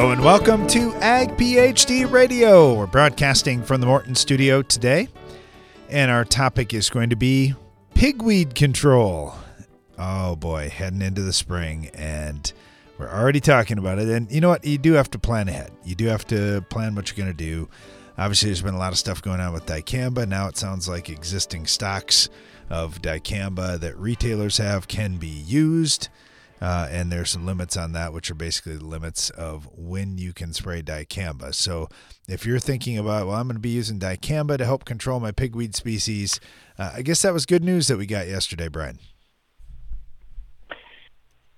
Hello and welcome to Ag PhD Radio. We're broadcasting from the Morton studio today, and our topic is going to be pigweed control. Oh boy, heading into the spring, and we're already talking about it. And you know what? You do have to plan ahead. You do have to plan what you're going to do. Obviously, there's been a lot of stuff going on with dicamba. Now it sounds like existing stocks of dicamba that retailers have can be used. Uh, and there's some limits on that, which are basically the limits of when you can spray dicamba. So if you're thinking about, well, I'm going to be using dicamba to help control my pigweed species, uh, I guess that was good news that we got yesterday, Brian.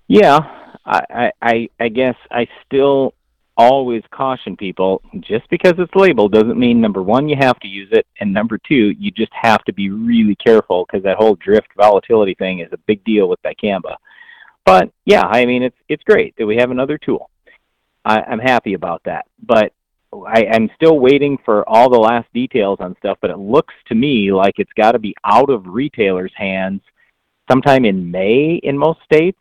Yeah, I, I, I guess I still always caution people just because it's labeled doesn't mean number one you have to use it and number two you just have to be really careful because that whole drift volatility thing is a big deal with dicamba but yeah, I mean, it's it's great that we have another tool. I, I'm happy about that, but I, I'm still waiting for all the last details on stuff. But it looks to me like it's got to be out of retailers' hands sometime in May in most states,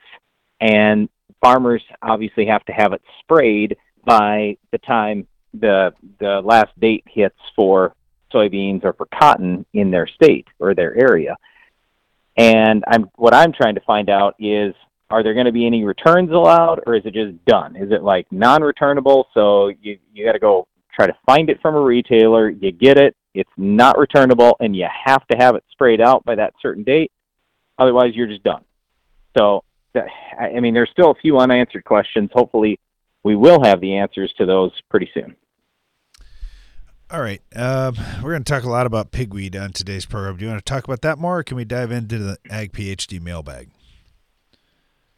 and farmers obviously have to have it sprayed by the time the the last date hits for soybeans or for cotton in their state or their area. And I'm what I'm trying to find out is are there going to be any returns allowed, or is it just done? Is it like non-returnable? So you you got to go try to find it from a retailer. You get it. It's not returnable, and you have to have it sprayed out by that certain date. Otherwise, you're just done. So, I mean, there's still a few unanswered questions. Hopefully, we will have the answers to those pretty soon. All right. Uh, we're going to talk a lot about pigweed on today's program. Do you want to talk about that more, or can we dive into the Ag PhD mailbag?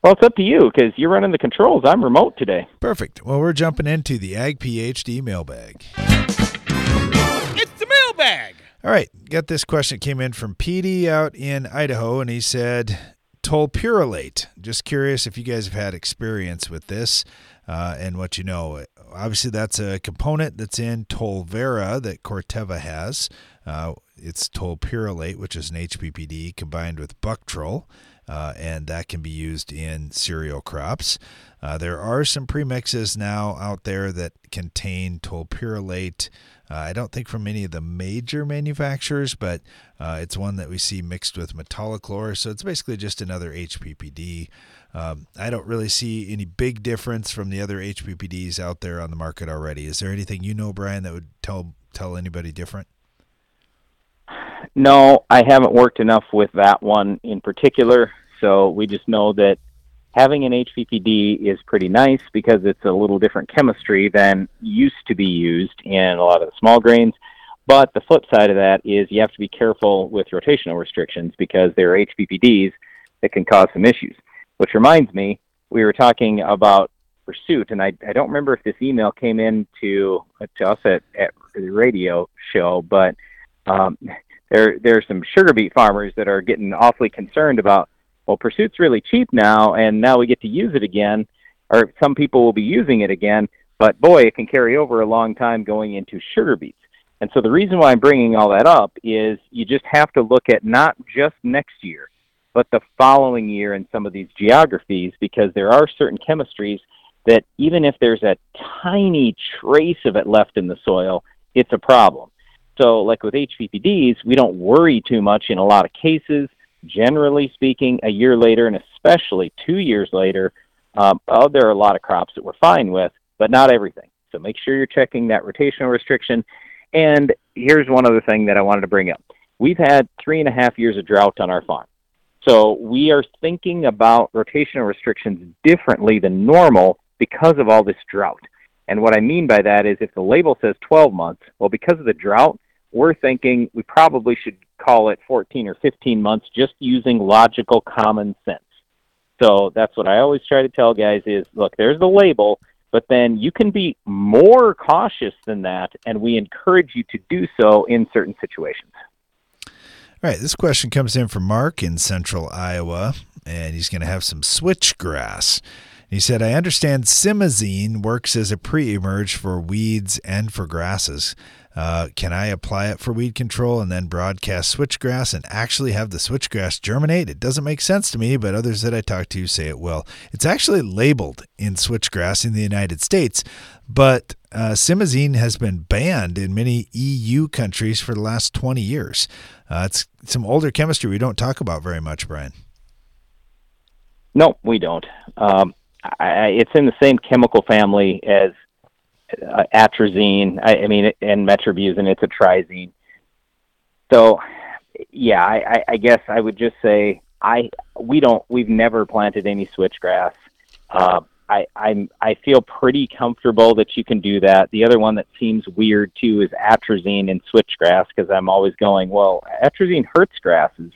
Well, it's up to you because you're running the controls. I'm remote today. Perfect. Well, we're jumping into the Ag PhD mailbag. It's the mailbag. All right. Got this question. It came in from Petey out in Idaho, and he said, Tolpyralate. Just curious if you guys have had experience with this uh, and what you know. Obviously, that's a component that's in Tolvera that Corteva has. Uh, it's tolpyralate, which is an HPPD combined with Buctril uh, and that can be used in cereal crops. Uh, there are some premixes now out there that contain tolpyralate. Uh, I don't think from any of the major manufacturers, but uh, it's one that we see mixed with metolachlor. So it's basically just another HPPD. Um, I don't really see any big difference from the other HPPDs out there on the market already. Is there anything you know, Brian, that would tell tell anybody different? No, I haven't worked enough with that one in particular. So we just know that having an HPPD is pretty nice because it's a little different chemistry than used to be used in a lot of the small grains. But the flip side of that is you have to be careful with rotational restrictions because there are HPPDs that can cause some issues. Which reminds me, we were talking about pursuit, and I, I don't remember if this email came in to, to us at, at the radio show, but um, there there are some sugar beet farmers that are getting awfully concerned about well pursuit's really cheap now and now we get to use it again or some people will be using it again but boy it can carry over a long time going into sugar beets. And so the reason why i'm bringing all that up is you just have to look at not just next year but the following year in some of these geographies because there are certain chemistries that even if there's a tiny trace of it left in the soil it's a problem so, like with HPPDs, we don't worry too much in a lot of cases. Generally speaking, a year later, and especially two years later, um, oh, there are a lot of crops that we're fine with, but not everything. So, make sure you're checking that rotational restriction. And here's one other thing that I wanted to bring up we've had three and a half years of drought on our farm. So, we are thinking about rotational restrictions differently than normal because of all this drought. And what I mean by that is if the label says 12 months, well, because of the drought, we're thinking we probably should call it 14 or 15 months just using logical common sense. So that's what I always try to tell guys is look, there's the label, but then you can be more cautious than that, and we encourage you to do so in certain situations. All right, this question comes in from Mark in central Iowa, and he's going to have some switchgrass. He said, I understand simazine works as a pre emerge for weeds and for grasses. Uh, can I apply it for weed control and then broadcast switchgrass and actually have the switchgrass germinate? It doesn't make sense to me, but others that I talk to say it will. It's actually labeled in switchgrass in the United States, but uh, simazine has been banned in many EU countries for the last 20 years. Uh, it's some older chemistry we don't talk about very much, Brian. No, we don't. Um, I, it's in the same chemical family as uh, atrazine. I, I mean, and metribuzin. It's a triazine. So, yeah, I, I guess I would just say I we don't we've never planted any switchgrass. Uh, I I'm I feel pretty comfortable that you can do that. The other one that seems weird too is atrazine and switchgrass because I'm always going, well, atrazine hurts grasses,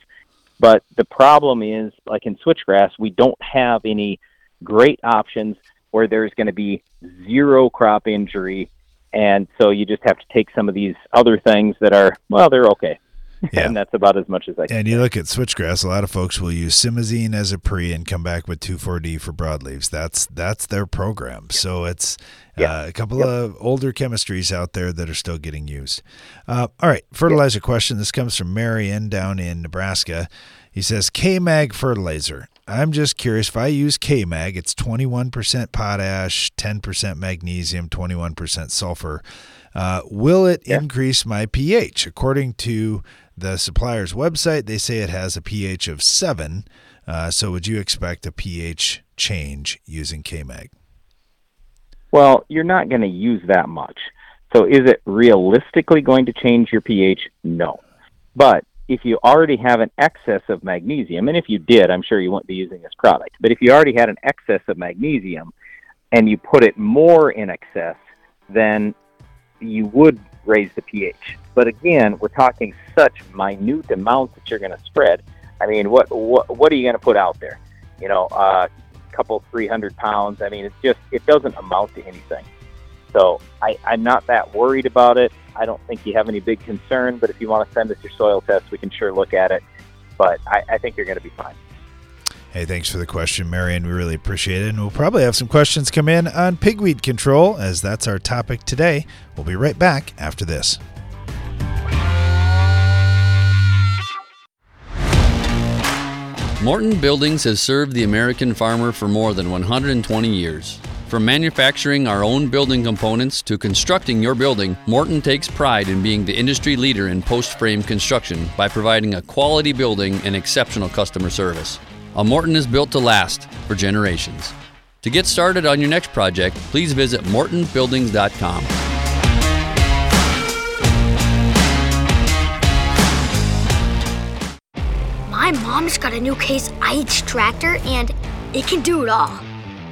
but the problem is like in switchgrass we don't have any great options where there's going to be zero crop injury. And so you just have to take some of these other things that are, well, they're okay. Yeah. and that's about as much as I can. And you look at switchgrass, a lot of folks will use simazine as a pre and come back with 2,4-D for broadleaves. That's that's their program. So it's uh, a couple yep. of older chemistries out there that are still getting used. Uh, all right, fertilizer question. This comes from Marion down in Nebraska. He says K Mag fertilizer. I'm just curious if I use K Mag, it's 21% potash, 10% magnesium, 21% sulfur. Uh, will it yeah. increase my pH? According to the supplier's website, they say it has a pH of 7. Uh, so would you expect a pH change using K Mag? Well, you're not going to use that much. So is it realistically going to change your pH? No. But if you already have an excess of magnesium, and if you did, I'm sure you wouldn't be using this product, but if you already had an excess of magnesium and you put it more in excess, then you would raise the pH. But again, we're talking such minute amounts that you're going to spread. I mean, what what what are you going to put out there? You know, a uh, couple, three hundred pounds. I mean, it's just it doesn't amount to anything. So I, I'm not that worried about it. I don't think you have any big concern, but if you want to send us your soil test, we can sure look at it. But I, I think you're going to be fine. Hey, thanks for the question, Marion. We really appreciate it. And we'll probably have some questions come in on pigweed control, as that's our topic today. We'll be right back after this. Morton Buildings has served the American farmer for more than 120 years. From manufacturing our own building components to constructing your building, Morton takes pride in being the industry leader in post frame construction by providing a quality building and exceptional customer service. A Morton is built to last for generations. To get started on your next project, please visit mortonbuildings.com. My mom's got a new case IH tractor and it can do it all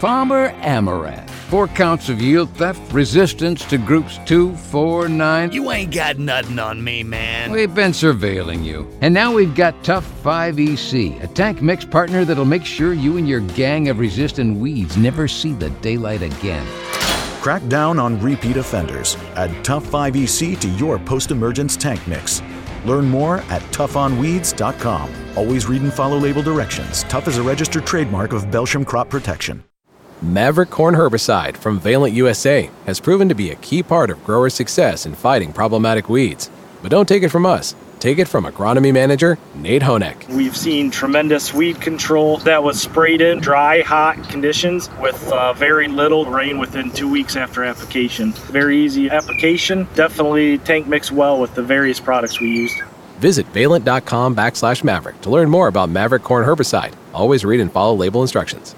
Palmer Amaranth. Four counts of yield theft, resistance to groups two, four, nine. You ain't got nothing on me, man. We've been surveilling you. And now we've got Tough 5EC, a tank mix partner that'll make sure you and your gang of resistant weeds never see the daylight again. Crack down on repeat offenders. Add Tough 5EC to your post emergence tank mix. Learn more at toughnweeds.com. Always read and follow label directions. Tough is a registered trademark of Belchim Crop Protection. Maverick Corn Herbicide from Valent USA has proven to be a key part of growers' success in fighting problematic weeds. But don't take it from us. Take it from agronomy manager Nate Honeck. We've seen tremendous weed control that was sprayed in dry, hot conditions with uh, very little rain within two weeks after application. Very easy application. Definitely tank mix well with the various products we used. Visit valent.com backslash maverick to learn more about Maverick Corn Herbicide. Always read and follow label instructions.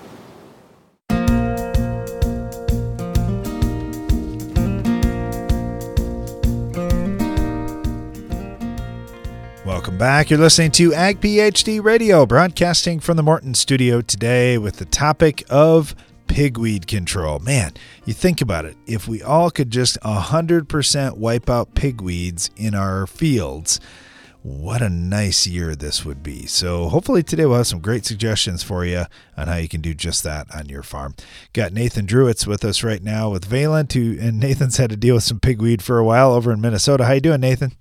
Welcome back. You're listening to Ag PhD Radio, broadcasting from the Morton studio today with the topic of pigweed control. Man, you think about it. If we all could just 100% wipe out pigweeds in our fields, what a nice year this would be. So, hopefully, today we'll have some great suggestions for you on how you can do just that on your farm. Got Nathan Druitz with us right now with Valent, who, and Nathan's had to deal with some pigweed for a while over in Minnesota. How you doing, Nathan?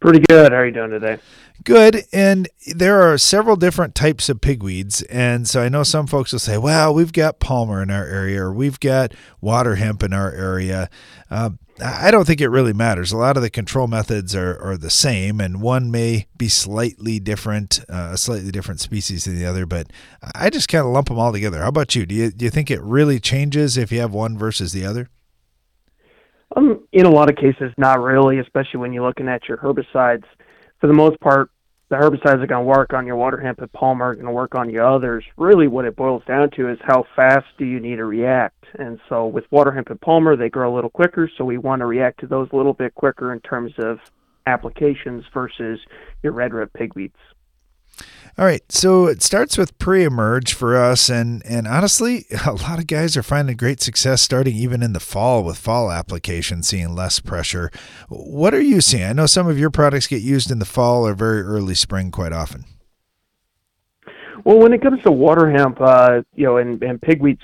Pretty good. How are you doing today? Good. And there are several different types of pigweeds. And so I know some folks will say, well, we've got palmer in our area or we've got water hemp in our area. Uh, I don't think it really matters. A lot of the control methods are, are the same, and one may be slightly different, uh, a slightly different species than the other, but I just kind of lump them all together. How about you? Do you, do you think it really changes if you have one versus the other? Um, in a lot of cases, not really, especially when you're looking at your herbicides. For the most part, the herbicides are going to work on your water hemp and palmer, are going to work on your others. Really, what it boils down to is how fast do you need to react. And so, with water hemp and palmer, they grow a little quicker, so we want to react to those a little bit quicker in terms of applications versus your red root pigweeds. All right, so it starts with pre-emerge for us, and and honestly, a lot of guys are finding great success starting even in the fall with fall applications, seeing less pressure. What are you seeing? I know some of your products get used in the fall or very early spring quite often. Well, when it comes to water hemp, uh, you know, and, and pigweed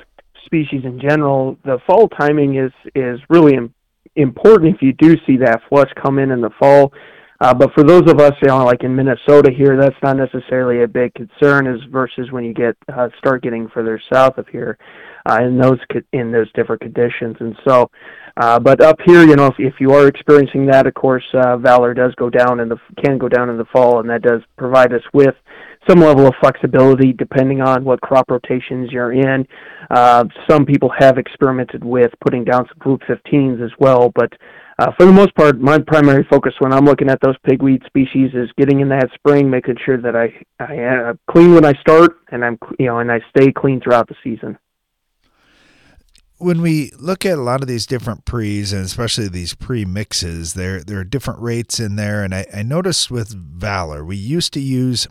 species in general, the fall timing is is really important if you do see that flush come in in the fall uh, but for those of us, you know, like in Minnesota here, that's not necessarily a big concern as versus when you get uh, start getting further south of here uh, in those in those different conditions. And so, uh, but up here, you know, if, if you are experiencing that, of course, uh, Valor does go down in the can go down in the fall, and that does provide us with some level of flexibility depending on what crop rotations you're in. Uh, some people have experimented with putting down some Group 15s as well, but uh, for the most part, my primary focus when I'm looking at those pigweed species is getting in that spring, making sure that I I uh, clean when I start, and I'm you know, and I stay clean throughout the season. When we look at a lot of these different pre's and especially these pre mixes, there there are different rates in there, and I, I noticed with Valor, we used to use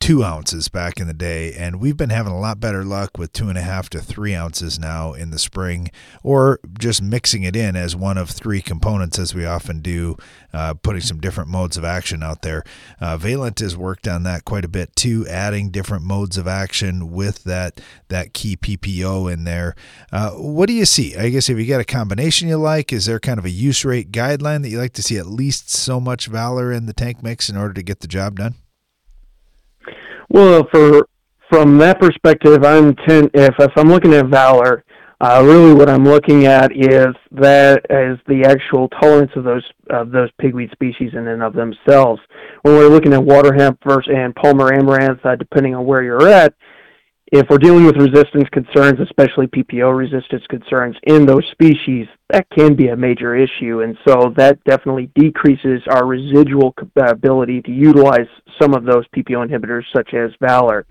two ounces back in the day, and we've been having a lot better luck with two and a half to three ounces now in the spring, or just mixing it in as one of three components, as we often do, uh, putting some different modes of action out there. Uh, Valent has worked on that quite a bit too, adding different modes of action with that that key PPO in there. Uh, what do you see? I guess if you got a combination you like, is there kind of a use rate guideline that you like to see at least so much Valor in the tank mix in order to get the job done? Well, for from that perspective, I'm ten, if if I'm looking at valor, uh, really what I'm looking at is that as the actual tolerance of those of those pigweed species in and of themselves. When we're looking at water hemp versus and palmer amaranth, uh, depending on where you're at, if we're dealing with resistance concerns, especially PPO resistance concerns in those species, that can be a major issue. And so that definitely decreases our residual ability to utilize some of those PPO inhibitors, such as Valor.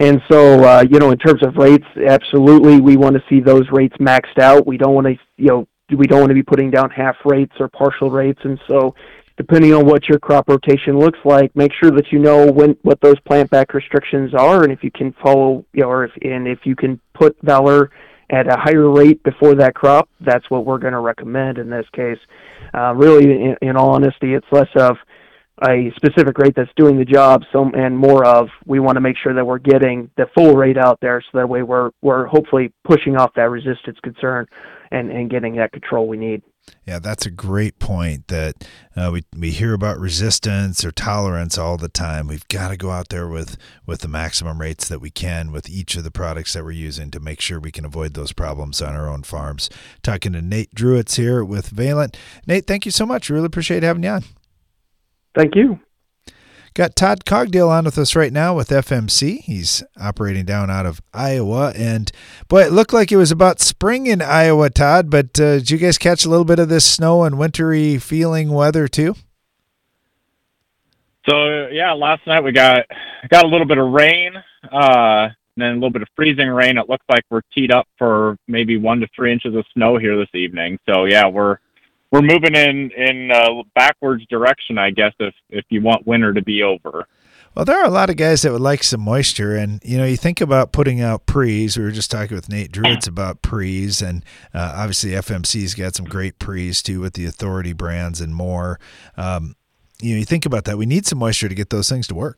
And so, uh, you know, in terms of rates, absolutely, we want to see those rates maxed out. We don't want to, you know, we don't want to be putting down half rates or partial rates. And so, depending on what your crop rotation looks like, make sure that you know when what those plant back restrictions are, and if you can follow, you know, or if and if you can put Valor at a higher rate before that crop, that's what we're going to recommend in this case. Uh, really, in, in all honesty, it's less of a specific rate that's doing the job, so and more of we want to make sure that we're getting the full rate out there, so that way we're we're hopefully pushing off that resistance concern and and getting that control we need. Yeah, that's a great point. That uh, we we hear about resistance or tolerance all the time. We've got to go out there with with the maximum rates that we can with each of the products that we're using to make sure we can avoid those problems on our own farms. Talking to Nate Druitz here with Valent. Nate, thank you so much. Really appreciate having you on. Thank you. Got Todd Cogdale on with us right now with FMC. He's operating down out of Iowa. And boy, it looked like it was about spring in Iowa, Todd, but uh, did you guys catch a little bit of this snow and wintry feeling weather too? So yeah, last night we got got a little bit of rain, uh, and then a little bit of freezing rain. It looks like we're teed up for maybe one to three inches of snow here this evening. So yeah, we're we're moving in in uh, backwards direction, I guess, if if you want winter to be over. Well, there are a lot of guys that would like some moisture, and you know, you think about putting out pre's. We were just talking with Nate Druitz about pre's, and uh, obviously FMC's got some great pre's too with the Authority brands and more. Um, you know, you think about that. We need some moisture to get those things to work.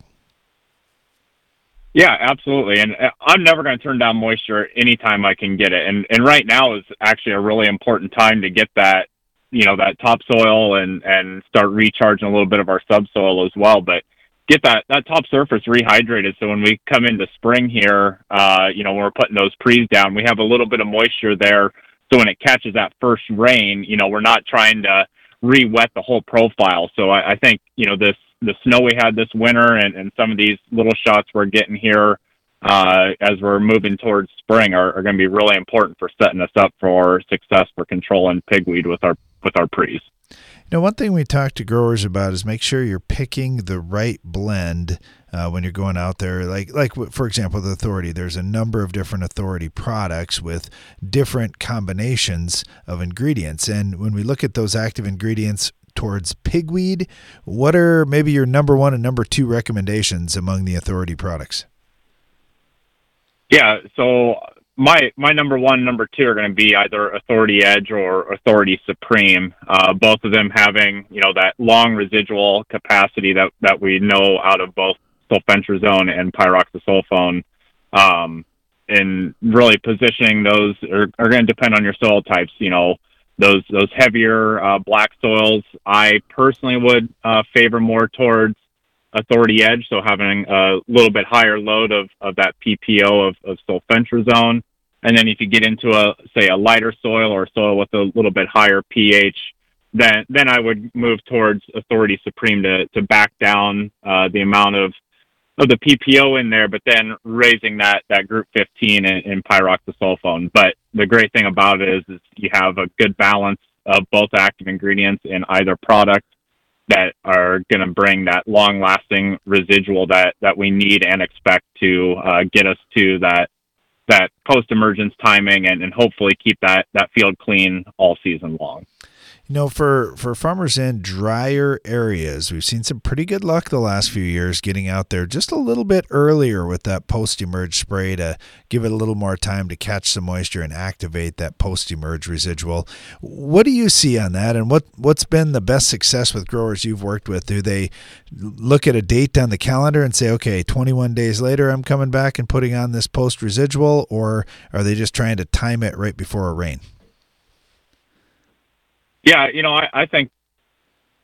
Yeah, absolutely. And uh, I'm never going to turn down moisture anytime I can get it. And and right now is actually a really important time to get that, you know, that topsoil and and start recharging a little bit of our subsoil as well. But get that that top surface rehydrated so when we come into spring here, uh, you know, when we're putting those pre's down, we have a little bit of moisture there. So when it catches that first rain, you know, we're not trying to re-wet the whole profile. So I, I think you know this the snow we had this winter and, and some of these little shots we're getting here uh, as we're moving towards spring are, are going to be really important for setting us up for success for controlling pigweed with our with our pre's. You know, one thing we talk to growers about is make sure you're picking the right blend uh, when you're going out there. Like, like for example, the Authority. There's a number of different Authority products with different combinations of ingredients, and when we look at those active ingredients towards pigweed, what are maybe your number one and number two recommendations among the Authority products? Yeah, so my my number one, number two are going to be either Authority Edge or Authority Supreme. Uh, both of them having you know that long residual capacity that that we know out of both sulfentrazone and pyroxasulfone. Um, and really positioning those are, are going to depend on your soil types. You know, those those heavier uh, black soils, I personally would uh, favor more towards Authority Edge, so having a little bit higher load of, of that PPO of, of sulfentrazone. And then if you get into a say a lighter soil or soil with a little bit higher pH, then then I would move towards Authority Supreme to to back down uh, the amount of of the PPO in there, but then raising that that group 15 in, in pyroxasulfone. But the great thing about it is, is you have a good balance of both active ingredients in either product that are going to bring that long lasting residual that that we need and expect to uh, get us to that that post emergence timing and, and hopefully keep that that field clean all season long. You know, for, for farmers in drier areas, we've seen some pretty good luck the last few years getting out there just a little bit earlier with that post emerge spray to give it a little more time to catch some moisture and activate that post emerge residual. What do you see on that, and what, what's been the best success with growers you've worked with? Do they look at a date on the calendar and say, okay, 21 days later, I'm coming back and putting on this post residual, or are they just trying to time it right before a rain? Yeah, you know, I, I think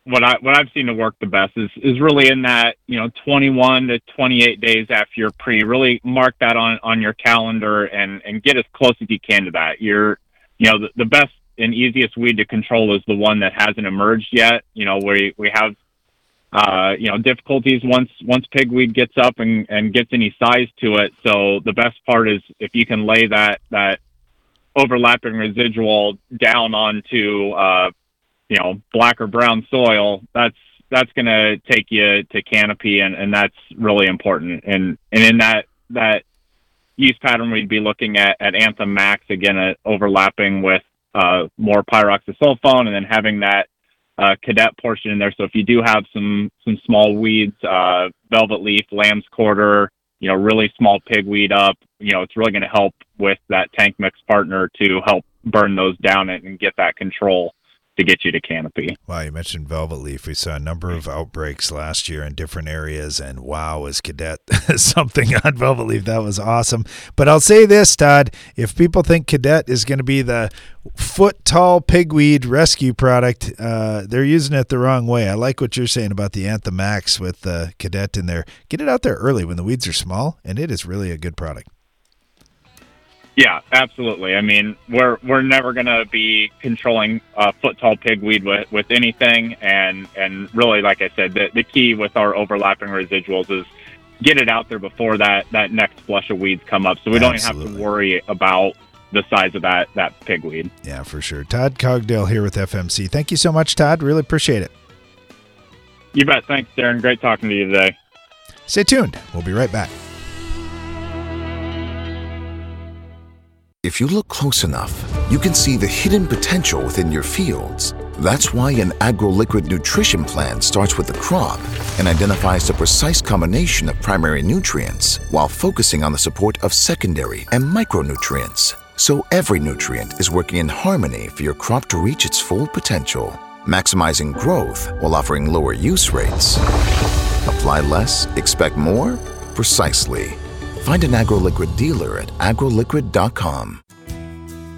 what I what I've seen to work the best is is really in that you know 21 to 28 days after your pre. Really mark that on on your calendar and and get as close as you can to that. You're you know the, the best and easiest weed to control is the one that hasn't emerged yet. You know we we have uh, you know difficulties once once pigweed gets up and and gets any size to it. So the best part is if you can lay that that overlapping residual down onto uh, you know black or brown soil, that's that's going to take you to canopy, and, and that's really important. And and in that that use pattern, we'd be looking at, at Anthem Max again, at overlapping with uh, more pyroxasulfone, and then having that uh, cadet portion in there. So if you do have some some small weeds, uh, velvet leaf, lamb's quarter, you know, really small pigweed up, you know, it's really going to help with that tank mix partner to help burn those down and get that control to get you to canopy. Wow, you mentioned velvet leaf. We saw a number of outbreaks last year in different areas, and wow, is cadet something on velvet leaf that was awesome. But I'll say this, Todd: if people think cadet is going to be the foot tall pigweed rescue product, uh, they're using it the wrong way. I like what you're saying about the Anthem Max with the cadet in there. Get it out there early when the weeds are small, and it is really a good product. Yeah, absolutely. I mean, we're we're never going to be controlling uh, foot tall pigweed with, with anything, and and really, like I said, the the key with our overlapping residuals is get it out there before that that next flush of weeds come up, so we don't have to worry about the size of that that pigweed. Yeah, for sure. Todd Cogdell here with FMC. Thank you so much, Todd. Really appreciate it. You bet. Thanks, Darren. Great talking to you today. Stay tuned. We'll be right back. If you look close enough, you can see the hidden potential within your fields That's why an AgroLiquid nutrition plan starts with the crop and identifies the precise combination of primary nutrients while focusing on the support of secondary and micronutrients. So every nutrient is working in harmony for your crop to reach its full potential, maximizing growth while offering lower use rates. Apply less, expect more? Precisely. Find an AgroLiquid dealer at agroliquid.com.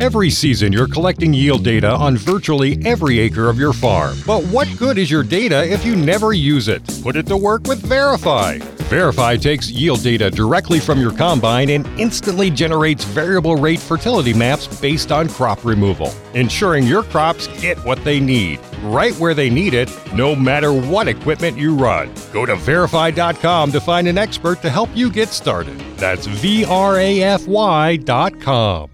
Every season, you're collecting yield data on virtually every acre of your farm. But what good is your data if you never use it? Put it to work with Verify. Verify takes yield data directly from your combine and instantly generates variable rate fertility maps based on crop removal, ensuring your crops get what they need, right where they need it, no matter what equipment you run. Go to verify.com to find an expert to help you get started. That's V R A F Y.com.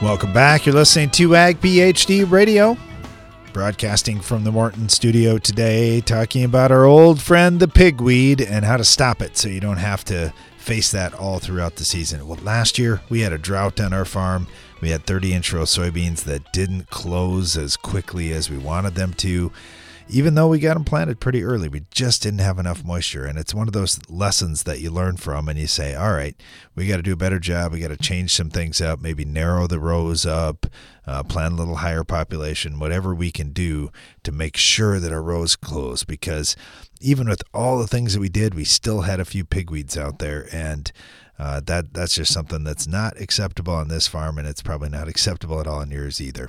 Welcome back. You're listening to Ag PhD Radio, broadcasting from the Morton studio today, talking about our old friend, the pigweed, and how to stop it so you don't have to face that all throughout the season. Well, last year we had a drought on our farm. We had 30 inch row soybeans that didn't close as quickly as we wanted them to even though we got them planted pretty early, we just didn't have enough moisture. And it's one of those lessons that you learn from and you say, all right, we got to do a better job. We got to change some things up, maybe narrow the rows up, uh, plant a little higher population, whatever we can do to make sure that our rows close. Because even with all the things that we did, we still had a few pigweeds out there. And uh, that that's just something that's not acceptable on this farm, and it's probably not acceptable at all on yours either.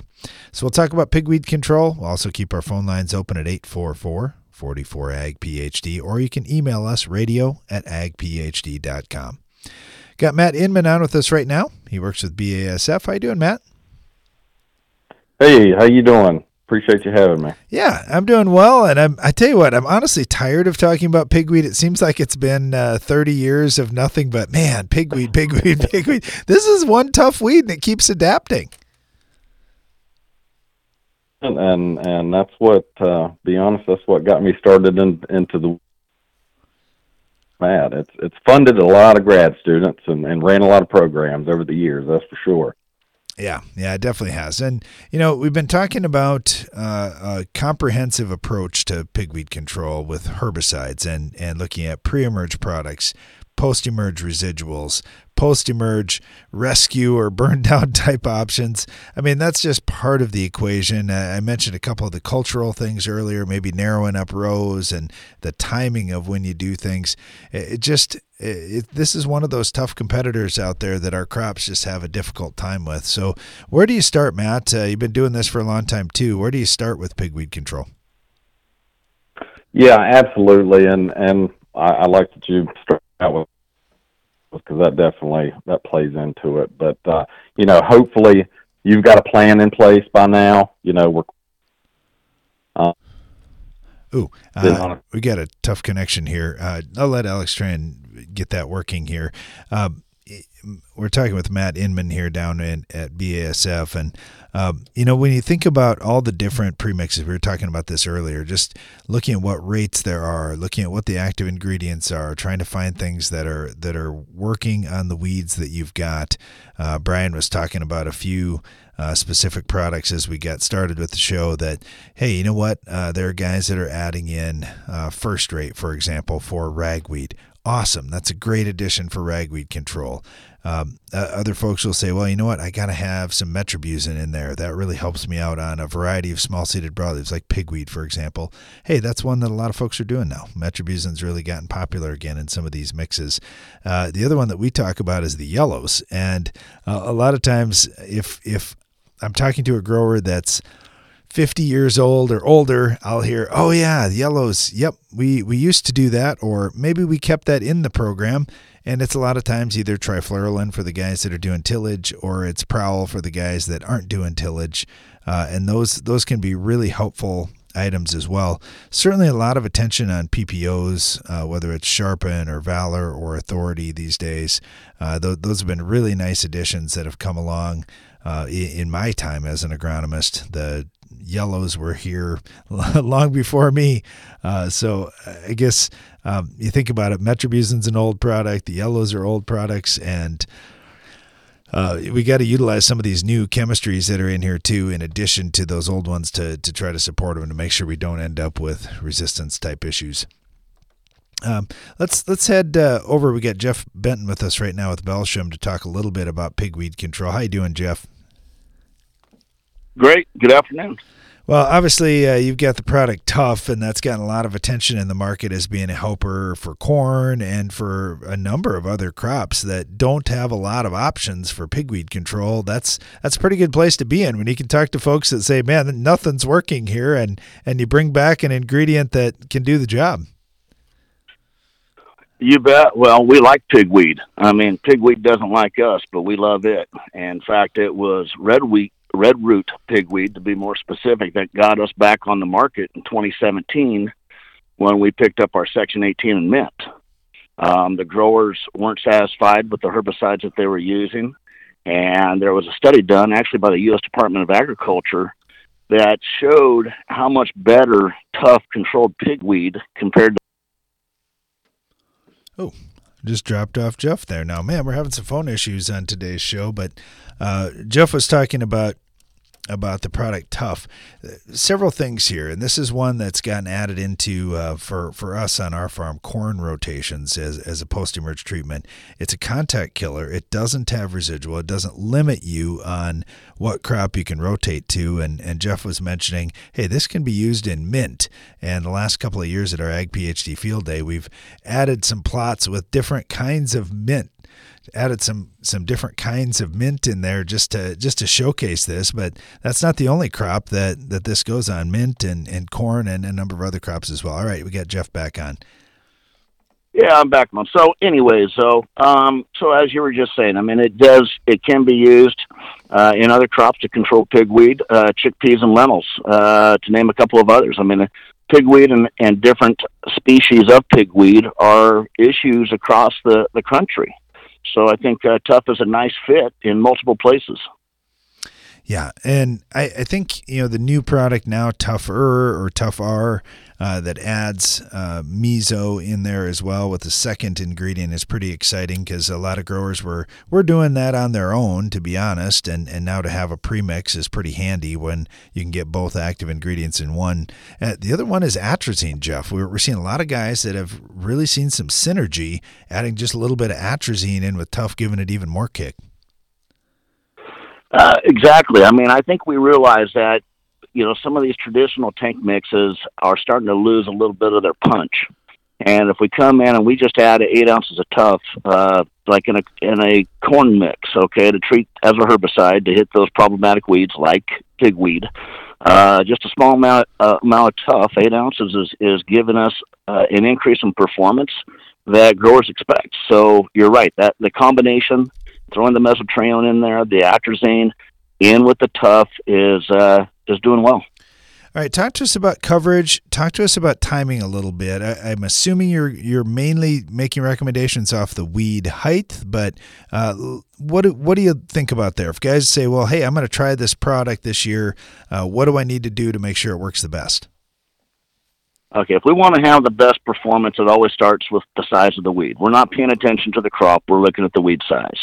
So we'll talk about pigweed control. We'll also keep our phone lines open at 844 44 ag phd, or you can email us radio at agphd.com. Got Matt Inman on with us right now. He works with BASF. How you doing, Matt? Hey, how you doing? Appreciate you having me. Yeah, I'm doing well, and I'm. I tell you what, I'm honestly tired of talking about pigweed. It seems like it's been uh, 30 years of nothing but man, pigweed, pigweed, pigweed. This is one tough weed, and it keeps adapting. And and, and that's what, uh, be honest, that's what got me started in, into the mad. It's it's funded a lot of grad students and, and ran a lot of programs over the years. That's for sure. Yeah, yeah, it definitely has. And, you know, we've been talking about uh, a comprehensive approach to pigweed control with herbicides and, and looking at pre emerge products, post emerge residuals, post emerge rescue or burn down type options. I mean, that's just part of the equation. I mentioned a couple of the cultural things earlier, maybe narrowing up rows and the timing of when you do things. It, just, it, this is one of those tough competitors out there that our crops just have a difficult time with. So, where do you start, Matt? Uh, you've been doing this for a long time too. Where do you start with pigweed control? Yeah, absolutely, and and I, I like that you out with because that definitely that plays into it. But uh, you know, hopefully you've got a plan in place by now. You know, we're. Uh, Ooh, uh, we got a tough connection here. Uh, I'll let Alex try and get that working here. Um, we're talking with Matt Inman here down in, at BASF, and um, you know when you think about all the different premixes, we were talking about this earlier. Just looking at what rates there are, looking at what the active ingredients are, trying to find things that are that are working on the weeds that you've got. Uh, Brian was talking about a few. Uh, specific products as we got started with the show that hey you know what uh, there are guys that are adding in uh, FirstRate for example for ragweed awesome. That's a great addition for ragweed control. Um, uh, other folks will say, well, you know what? I got to have some metribuzin in there. That really helps me out on a variety of small seeded broadleaves, like pigweed, for example. Hey, that's one that a lot of folks are doing now. Metribuzin's really gotten popular again in some of these mixes. Uh, the other one that we talk about is the yellows. And uh, a lot of times, if, if I'm talking to a grower that's 50 years old or older, I'll hear, "Oh yeah, yellows. Yep, we we used to do that or maybe we kept that in the program." And it's a lot of times either trifluralin for the guys that are doing tillage or it's prowl for the guys that aren't doing tillage. Uh, and those those can be really helpful items as well. Certainly a lot of attention on PPOs, uh, whether it's Sharpen or Valor or Authority these days. Uh, th- those have been really nice additions that have come along uh, in my time as an agronomist. The yellows were here long before me. Uh, so I guess um, you think about it, metribuzin's an old product, the yellows are old products, and uh, we got to utilize some of these new chemistries that are in here too, in addition to those old ones, to to try to support them to make sure we don't end up with resistance type issues. Um, let's let's head uh, over. We got Jeff Benton with us right now with Belchim to talk a little bit about pigweed control. How you doing, Jeff? Great. Good afternoon. Well, obviously, uh, you've got the product Tough, and that's gotten a lot of attention in the market as being a helper for corn and for a number of other crops that don't have a lot of options for pigweed control. That's that's a pretty good place to be in when you can talk to folks that say, "Man, nothing's working here," and and you bring back an ingredient that can do the job. You bet. Well, we like pigweed. I mean, pigweed doesn't like us, but we love it. in fact, it was red wheat red root pigweed, to be more specific, that got us back on the market in 2017 when we picked up our Section 18 and mint. Um, the growers weren't satisfied with the herbicides that they were using, and there was a study done actually by the U.S. Department of Agriculture that showed how much better tough controlled pigweed compared to. Oh, just dropped off Jeff there. Now, man, we're having some phone issues on today's show, but uh, Jeff was talking about about the product Tough. Several things here, and this is one that's gotten added into uh, for for us on our farm corn rotations as as a post emerge treatment. It's a contact killer. It doesn't have residual. It doesn't limit you on what crop you can rotate to. And and Jeff was mentioning, hey, this can be used in mint. And the last couple of years at our Ag PhD Field Day, we've added some plots with different kinds of mint added some some different kinds of mint in there just to just to showcase this. But that's not the only crop that that this goes on. Mint and, and corn and a number of other crops as well. All right, we got Jeff back on. Yeah, I'm back on. So, anyways, so um, so as you were just saying, I mean, it does it can be used uh, in other crops to control pigweed, uh, chickpeas, and lentils, uh, to name a couple of others. I mean, pigweed and, and different species of pigweed are issues across the the country. So I think uh, Tough is a nice fit in multiple places. Yeah, and I, I think you know the new product now, Tougher or Tough R, uh, that adds uh, meso in there as well with the second ingredient is pretty exciting because a lot of growers were were doing that on their own, to be honest, and and now to have a premix is pretty handy when you can get both active ingredients in one. Uh, the other one is atrazine, Jeff. We're, we're seeing a lot of guys that have really seen some synergy adding just a little bit of atrazine in with Tough, giving it even more kick. Uh, exactly. I mean, I think we realize that you know some of these traditional tank mixes are starting to lose a little bit of their punch. And if we come in and we just add eight ounces of tough, uh, like in a in a corn mix, okay, to treat as a herbicide to hit those problematic weeds like pigweed, uh, just a small amount uh, amount of tough, eight ounces is is giving us uh, an increase in performance that growers expect. So you're right that the combination throwing the mesotrione in there, the atrazine in with the tough is uh, is doing well. All right, talk to us about coverage. Talk to us about timing a little bit. I, am assuming you're you're mainly making recommendations off the weed height, but uh, what do, what do you think about there? If guys say, "Well, hey, I'm going to try this product this year," uh, what do I need to do to make sure it works the best? Okay, if we want to have the best performance, it always starts with the size of the weed. We're not paying attention to the crop; we're looking at the weed size.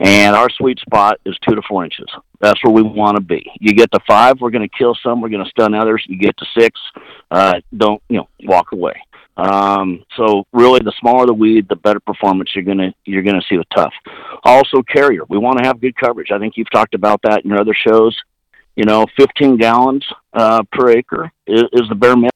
And our sweet spot is two to four inches. That's where we want to be. You get to five, we're going to kill some, we're going to stun others. You get to six, uh, don't you know, walk away. Um, so really, the smaller the weed, the better performance you're gonna you're gonna see with tough. Also, carrier. We want to have good coverage. I think you've talked about that in your other shows. You know, 15 gallons uh, per acre is, is the bare minimum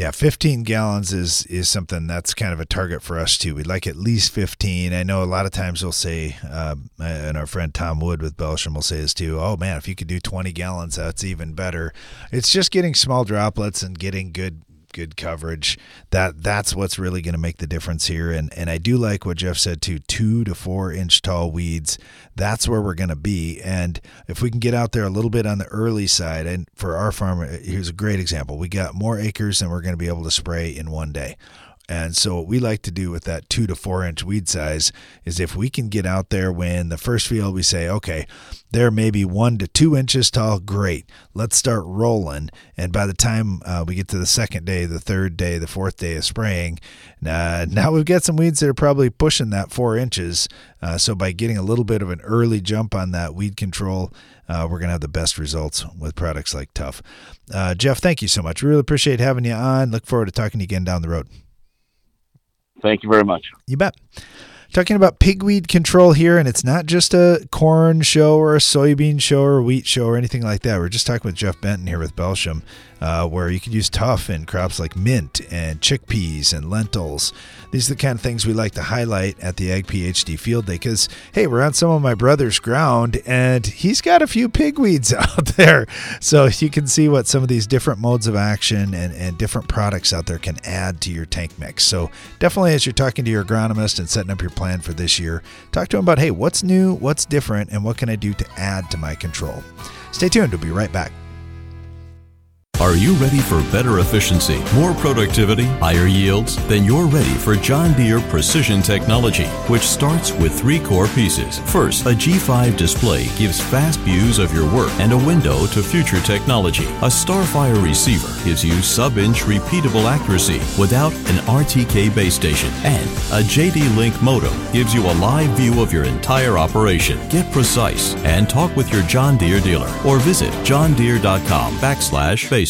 yeah, 15 gallons is is something that's kind of a target for us too. We'd like at least 15. I know a lot of times we'll say, um, and our friend Tom Wood with Belchim will say this too. Oh man, if you could do 20 gallons, that's even better. It's just getting small droplets and getting good good coverage. That that's what's really going to make the difference here. And and I do like what Jeff said too. Two to four inch tall weeds. That's where we're going to be. And if we can get out there a little bit on the early side, and for our farm, here's a great example. We got more acres than we're going to be able to spray in one day. And so, what we like to do with that two to four inch weed size is if we can get out there when the first field we say, okay, they're maybe one to two inches tall, great. Let's start rolling. And by the time uh, we get to the second day, the third day, the fourth day of spraying, uh, now we've got some weeds that are probably pushing that four inches. Uh, so, by getting a little bit of an early jump on that weed control, uh, we're going to have the best results with products like Tough. Uh, Jeff, thank you so much. Really appreciate having you on. Look forward to talking to you again down the road. Thank you very much. You bet talking about pigweed control here, and it's not just a corn show or a soybean show or a wheat show or anything like that. We're just talking with Jeff Benton here with Belchim, uh, where you could use tough in crops like mint and chickpeas and lentils. These are the kind of things we like to highlight at the Ag PhD Field Day because, hey, we're on some of my brother's ground and he's got a few pigweeds out there. So you can see what some of these different modes of action and, and different products out there can add to your tank mix. So definitely, as you're talking to your agronomist and setting up your plan for this year, talk to him about, hey, what's new, what's different, and what can I do to add to my control. Stay tuned, we'll be right back. Are you ready for better efficiency, more productivity, higher yields? Then you're ready for John Deere Precision Technology, which starts with three core pieces. First, a G5 display gives fast views of your work and a window to future technology. A Starfire receiver gives you sub-inch repeatable accuracy without an RTK base station. And a JD Link modem gives you a live view of your entire operation. Get precise and talk with your John Deere dealer or visit johndeere.com backslash basic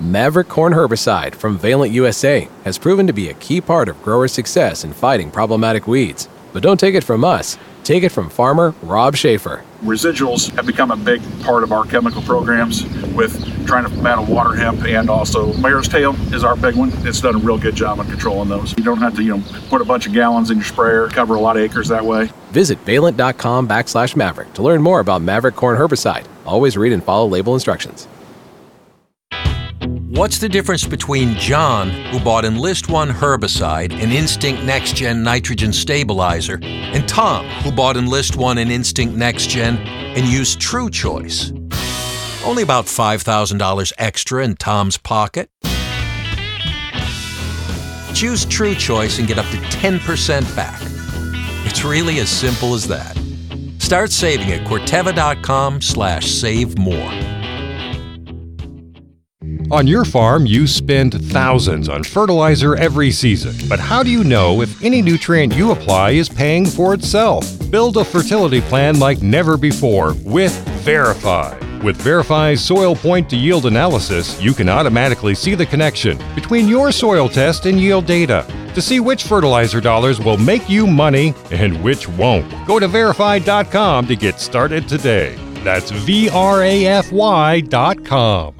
Maverick Corn Herbicide from Valent USA has proven to be a key part of growers' success in fighting problematic weeds. But don't take it from us, take it from farmer Rob Schaefer. Residuals have become a big part of our chemical programs with trying to battle water hemp and also mare's tail is our big one. It's done a real good job on controlling those. You don't have to, you know, put a bunch of gallons in your sprayer, cover a lot of acres that way. Visit valent.com backslash maverick to learn more about Maverick Corn Herbicide. Always read and follow label instructions. What's the difference between John, who bought Enlist One herbicide and Instinct Next Gen nitrogen stabilizer, and Tom, who bought Enlist One and Instinct Next Gen and used True Choice? Only about $5,000 extra in Tom's pocket. Choose True Choice and get up to 10% back. It's really as simple as that. Start saving at Corteva.com slash save more. On your farm, you spend thousands on fertilizer every season. But how do you know if any nutrient you apply is paying for itself? Build a fertility plan like never before with Verify. With Verify's soil point to yield analysis, you can automatically see the connection between your soil test and yield data to see which fertilizer dollars will make you money and which won't. Go to verify.com to get started today. That's V R A F Y.com.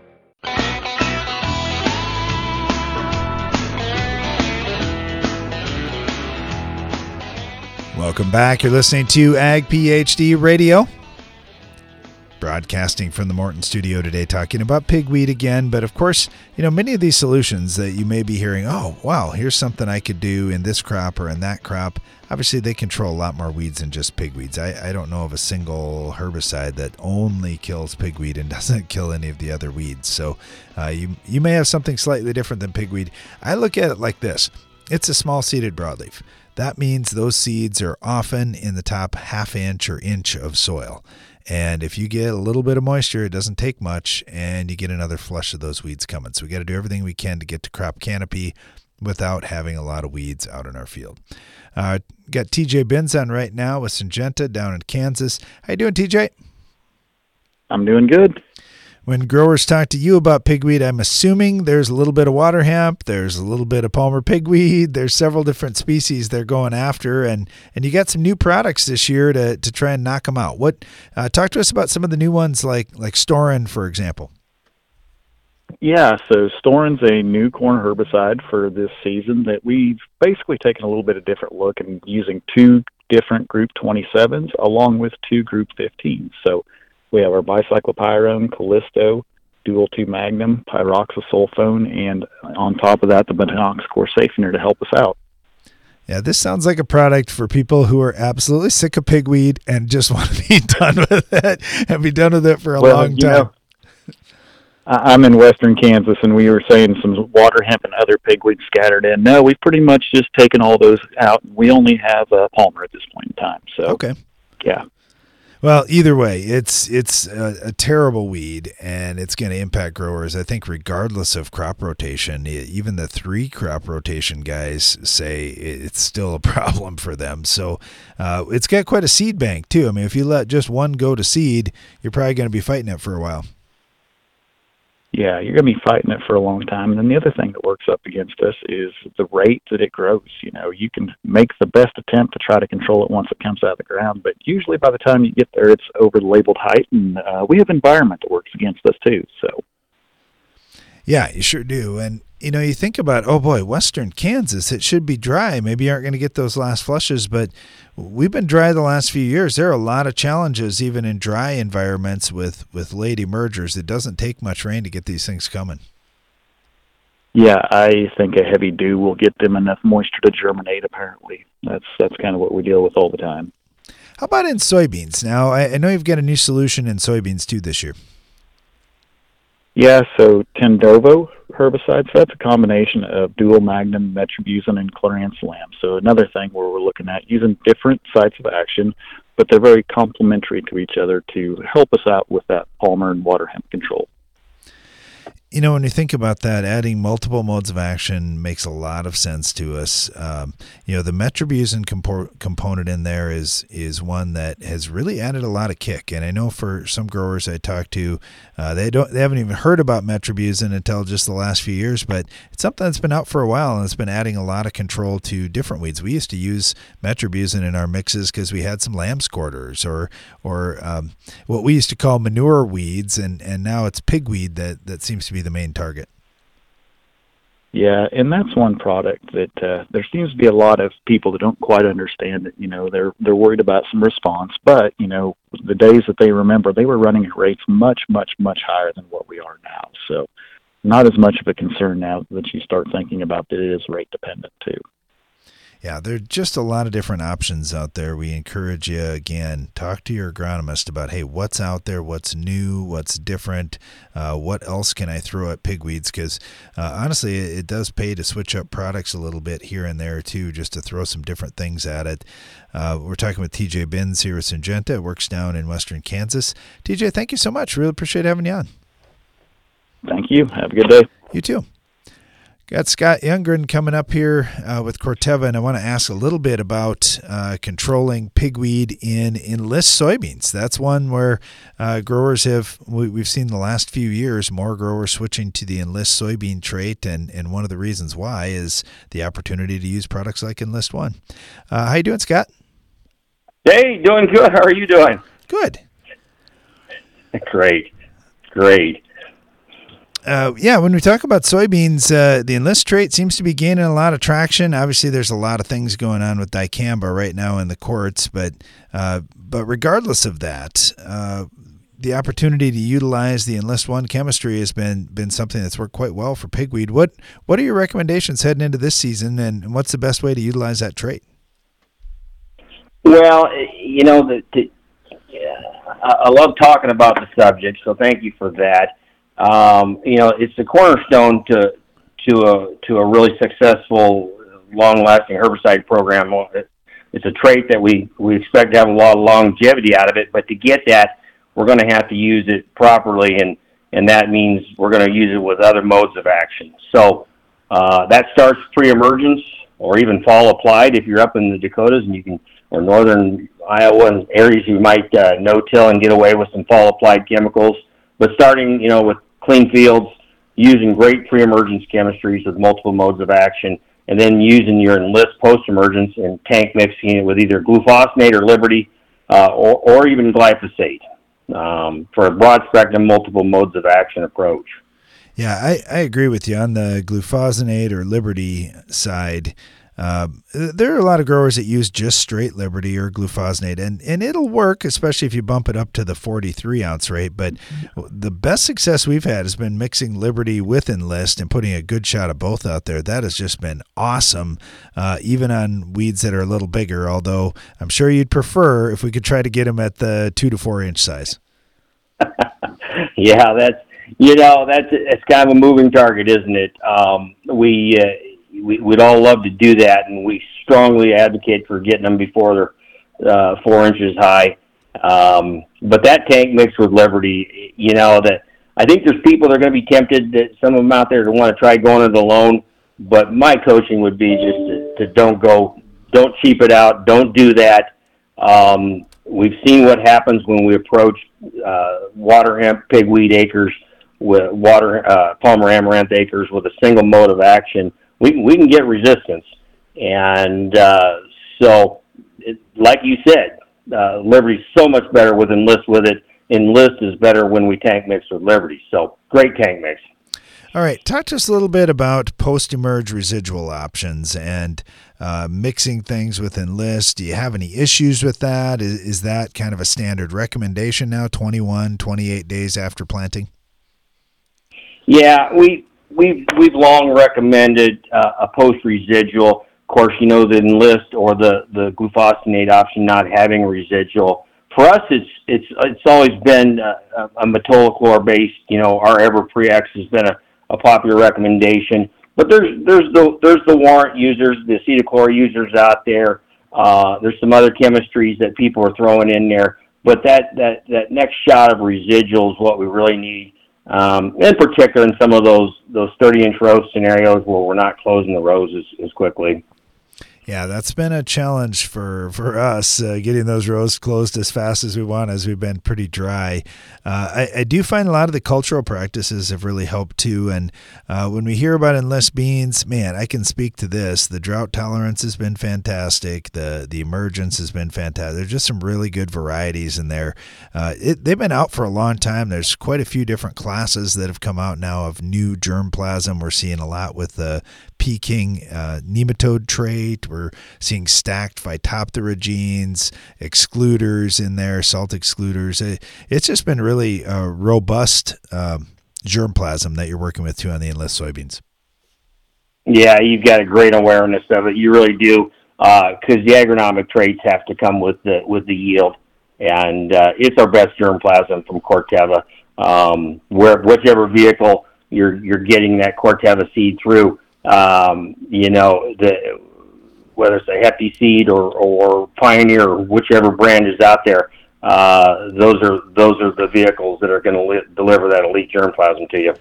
Welcome back. You're listening to Ag PhD Radio. Broadcasting from the Morton studio today, talking about pigweed again. But of course, you know, many of these solutions that you may be hearing, oh, wow, here's something I could do in this crop or in that crop. Obviously, they control a lot more weeds than just pigweeds. I, I don't know of a single herbicide that only kills pigweed and doesn't kill any of the other weeds. So uh, you, you may have something slightly different than pigweed. I look at it like this it's a small seeded broadleaf. That means those seeds are often in the top half inch or inch of soil. And if you get a little bit of moisture, it doesn't take much, and you get another flush of those weeds coming. So we got to do everything we can to get to crop canopy without having a lot of weeds out in our field. Uh, got TJ Binns on right now with Syngenta down in Kansas. How you doing, TJ? I'm doing good when growers talk to you about pigweed, I'm assuming there's a little bit of water hemp, there's a little bit of Palmer pigweed, there's several different species they're going after, and and you got some new products this year to, to try and knock them out. What uh, talk to us about some of the new ones like like Storen, for example. Yeah, so Storen's a new corn herbicide for this season that we've basically taken a little bit of different look and using two different Group 27s along with two Group 15s. So we have our bicyclopyrone, Callisto, dual 2 magnum, pyroxasulfone, and on top of that, the benoxacor safener to help us out. Yeah, this sounds like a product for people who are absolutely sick of pigweed and just want to be done with it and be done with it for a well, long time. Know, I'm in western Kansas, and we were saying some water hemp and other pigweed scattered in. No, we've pretty much just taken all those out. We only have uh, Palmer at this point in time. So okay, yeah. Well, either way, it's it's a, a terrible weed, and it's going to impact growers. I think, regardless of crop rotation, even the three crop rotation guys say it's still a problem for them. So uh, it's got quite a seed bank too. I mean, if you let just one go to seed, you're probably going to be fighting it for a while yeah, you're going to be fighting it for a long time. And then the other thing that works up against us is the rate that it grows. You know, you can make the best attempt to try to control it once it comes out of the ground, but usually by the time you get there, it's over the labeled height. And uh, we have environment that works against us too. So, yeah, you sure do. And you know, you think about, oh boy, Western Kansas, it should be dry. Maybe you aren't going to get those last flushes, but we've been dry the last few years. There are a lot of challenges, even in dry environments with with late emergers. It doesn't take much rain to get these things coming. Yeah, I think a heavy dew will get them enough moisture to germinate. Apparently, that's that's kind of what we deal with all the time. How about in soybeans? Now, I, I know you've got a new solution in soybeans too this year. Yeah, so Tendovo herbicide, so that's a combination of dual magnum, metribuzin, and cloransulam. So another thing where we're looking at using different sites of action but they're very complementary to each other to help us out with that palmer and water hemp control. You know, when you think about that, adding multiple modes of action makes a lot of sense to us. Um, you know, the metribuzin compo- component in there is is one that has really added a lot of kick. And I know for some growers I talked to, uh, they don't they haven't even heard about metribuzin until just the last few years. But it's something that's been out for a while and it's been adding a lot of control to different weeds. We used to use metribuzin in our mixes because we had some lamb's quarters or or um, what we used to call manure weeds, and and now it's pigweed that that seems to be the main target. Yeah, and that's one product that uh, there seems to be a lot of people that don't quite understand it. You know, they're they're worried about some response, but you know, the days that they remember, they were running at rates much, much, much higher than what we are now. So, not as much of a concern now that you start thinking about that it is rate dependent too yeah, there are just a lot of different options out there. We encourage you again, talk to your agronomist about hey, what's out there, what's new, what's different, uh, what else can I throw at pigweeds? Because uh, honestly, it, it, does pay to switch up products a little bit here and there too, just to throw some different things at it. Uh, we're talking with TJ Binns here at Syngenta. It works down in western Kansas. TJ, thank you so much. Really appreciate having you on. Thank you. Have a good day. You too. Got Scott Youngren coming up here uh, with Corteva, and I want to ask a little bit about uh, controlling pigweed in enlist soybeans. That's one where uh, growers have, we, have seen the last few years, more growers switching to the enlist soybean trait, and, and one of the reasons why is the opportunity to use products like Enlist One. Uh, how you doing, Scott? Hey, doing good. How are you doing? Good. Great, great uh, yeah, when we talk about soybeans, uh, the enlist trait seems to be gaining a lot of traction. Obviously, there's a lot of things going on with dicamba right now in the courts, but uh, but regardless of that, uh, the opportunity to utilize the enlist one chemistry has been been something that's worked quite well for pigweed. What what are your recommendations heading into this season, and what's the best way to utilize that trait? Well, you know, the, the I love talking about the subject, so thank you for that um, you know, it's the cornerstone to to a to a really successful, long-lasting herbicide program. It's a trait that we we expect to have a lot of longevity out of it, but to get that, we're going to have to use it properly, and and that means we're going to use it with other modes of action. So uh, that starts pre-emergence or even fall applied if you're up in the Dakotas and you can or northern Iowa and areas you might uh, no-till and get away with some fall applied chemicals. But starting, you know, with clean fields, using great pre-emergence chemistries with multiple modes of action, and then using your enlist post-emergence and tank mixing it with either glufosinate or Liberty, uh, or, or even glyphosate um, for a broad spectrum, multiple modes of action approach. Yeah, I, I agree with you on the glufosinate or Liberty side. Uh, there are a lot of growers that use just straight Liberty or glufosinate, and, and it'll work, especially if you bump it up to the 43 ounce rate. But the best success we've had has been mixing Liberty with Enlist and putting a good shot of both out there. That has just been awesome, uh, even on weeds that are a little bigger. Although I'm sure you'd prefer if we could try to get them at the two to four inch size. yeah, that's you know that's it's kind of a moving target, isn't it? Um, we. Uh, we, would all love to do that, and we strongly advocate for getting them before they're uh, four inches high. Um, but that tank mix with Liberty, you know, that I think there's people that are going to be tempted, that some of them out there to want to try going it alone. But my coaching would be just to, to don't go, don't cheap it out, don't do that. Um, we've seen what happens when we approach uh, water hemp pigweed acres with water uh, Palmer amaranth acres with a single mode of action we we can get resistance, and uh, so it, like you said, uh, Liberty's so much better with Enlist with it. Enlist is better when we tank mix with Liberty. So great tank mix. All right, talk to us a little bit about post-emerge residual options and uh, mixing things with Enlist. Do you have any issues with that? Is, is that kind of a standard recommendation now, 21, 28 days after planting? Yeah, we we've we've long recommended uh, a post residual. Of course, you know the enlist or the the glufosinate option not having residual. For us, it's it's it's always been a, a metolachlor based. You know, our EverPreX has been a, a popular recommendation. But there's there's the there's the warrant users, the acetochlor users out there Uh, there's some other chemistries that people are throwing in there, but that that that next shot of residual is what we really need. Um, in particular, in some of those those 30 inch row scenarios where we're not closing the rows as, as quickly. Yeah, that's been a challenge for for us uh, getting those rows closed as fast as we want, as we've been pretty dry. Uh, I, I, do find a lot of the cultural practices have really helped too. And uh, when we hear about enlist beans, man, I can speak to this. The drought tolerance has been fantastic. The the emergence has been fantastic. There's just some really good varieties in there. Uh, it, they've been out for a long time. There's quite a few different classes that have come out now of new germplasm. We're seeing a lot with the Peking uh, nematode trait. We're seeing stacked Phytophthora genes, excluders in there, salt excluders. It, it's just been really uh, robust um, germplasm that you're working with too on the enlist soybeans. Yeah, you've got a great awareness of it. You really do, because uh, the agronomic traits have to come with the with the yield, and uh, it's our best germplasm from Corteva. Um, where whichever vehicle you're you're getting that Corteva seed through, um, you know, the, whether it's a Happy Seed or, or Pioneer or whichever brand is out there, uh, those are those are the vehicles that are going to li- deliver that elite germplasm to you.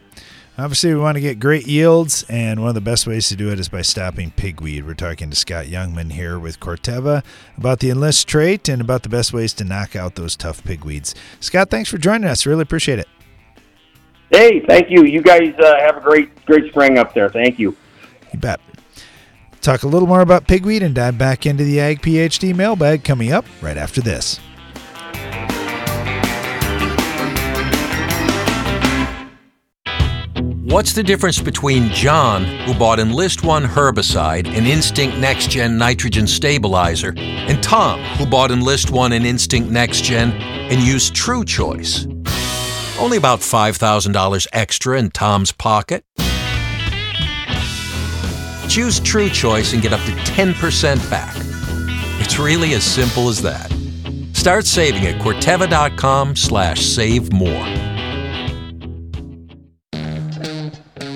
Obviously, we want to get great yields, and one of the best ways to do it is by stopping pigweed. We're talking to Scott Youngman here with Corteva about the Enlist trait and about the best ways to knock out those tough pigweeds. Scott, thanks for joining us. Really appreciate it. Hey, thank you. You guys uh, have a great, great spring up there. Thank you. You bet. Talk a little more about pigweed and dive back into the Ag PhD mailbag coming up right after this. What's the difference between John, who bought Enlist One herbicide and Instinct Next Gen nitrogen stabilizer, and Tom, who bought Enlist One and Instinct Next Gen and used True Choice? Only about $5,000 extra in Tom's pocket. Choose True Choice and get up to 10% back. It's really as simple as that. Start saving at Corteva.com slash save more.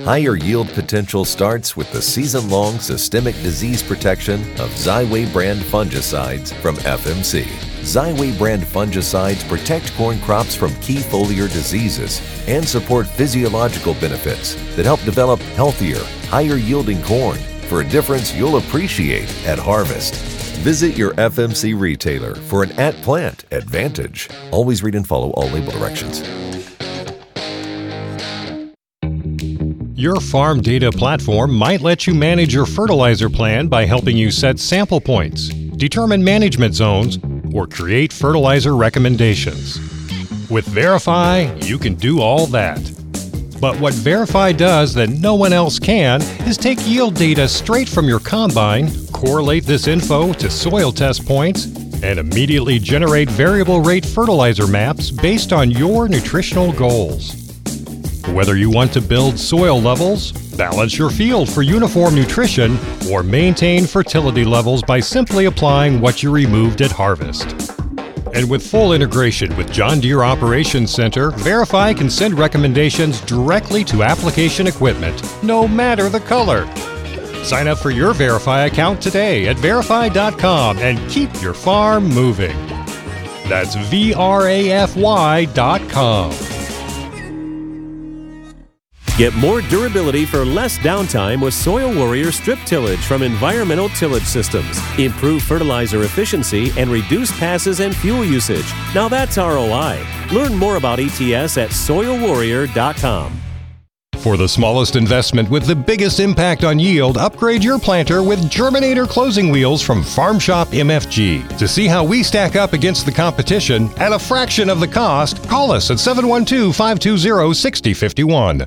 Higher yield potential starts with the season-long systemic disease protection of Xyway brand fungicides from FMC. Xyway brand fungicides protect corn crops from key foliar diseases and support physiological benefits that help develop healthier, higher yielding corn for a difference you'll appreciate at harvest. Visit your FMC retailer for an at plant advantage. Always read and follow all label directions. Your farm data platform might let you manage your fertilizer plan by helping you set sample points, determine management zones, or create fertilizer recommendations. With Verify, you can do all that. But what Verify does that no one else can is take yield data straight from your combine, correlate this info to soil test points, and immediately generate variable rate fertilizer maps based on your nutritional goals. Whether you want to build soil levels, balance your field for uniform nutrition, or maintain fertility levels by simply applying what you removed at harvest. And with full integration with John Deere Operations Center, Verify can send recommendations directly to application equipment, no matter the color. Sign up for your Verify account today at verify.com and keep your farm moving. That's V R A F Y.com. Get more durability for less downtime with Soil Warrior strip tillage from Environmental Tillage Systems. Improve fertilizer efficiency and reduce passes and fuel usage. Now that's ROI. Learn more about ETS at soilwarrior.com. For the smallest investment with the biggest impact on yield, upgrade your planter with Germinator closing wheels from Farm Shop MFG. To see how we stack up against the competition at a fraction of the cost, call us at 712 520 6051.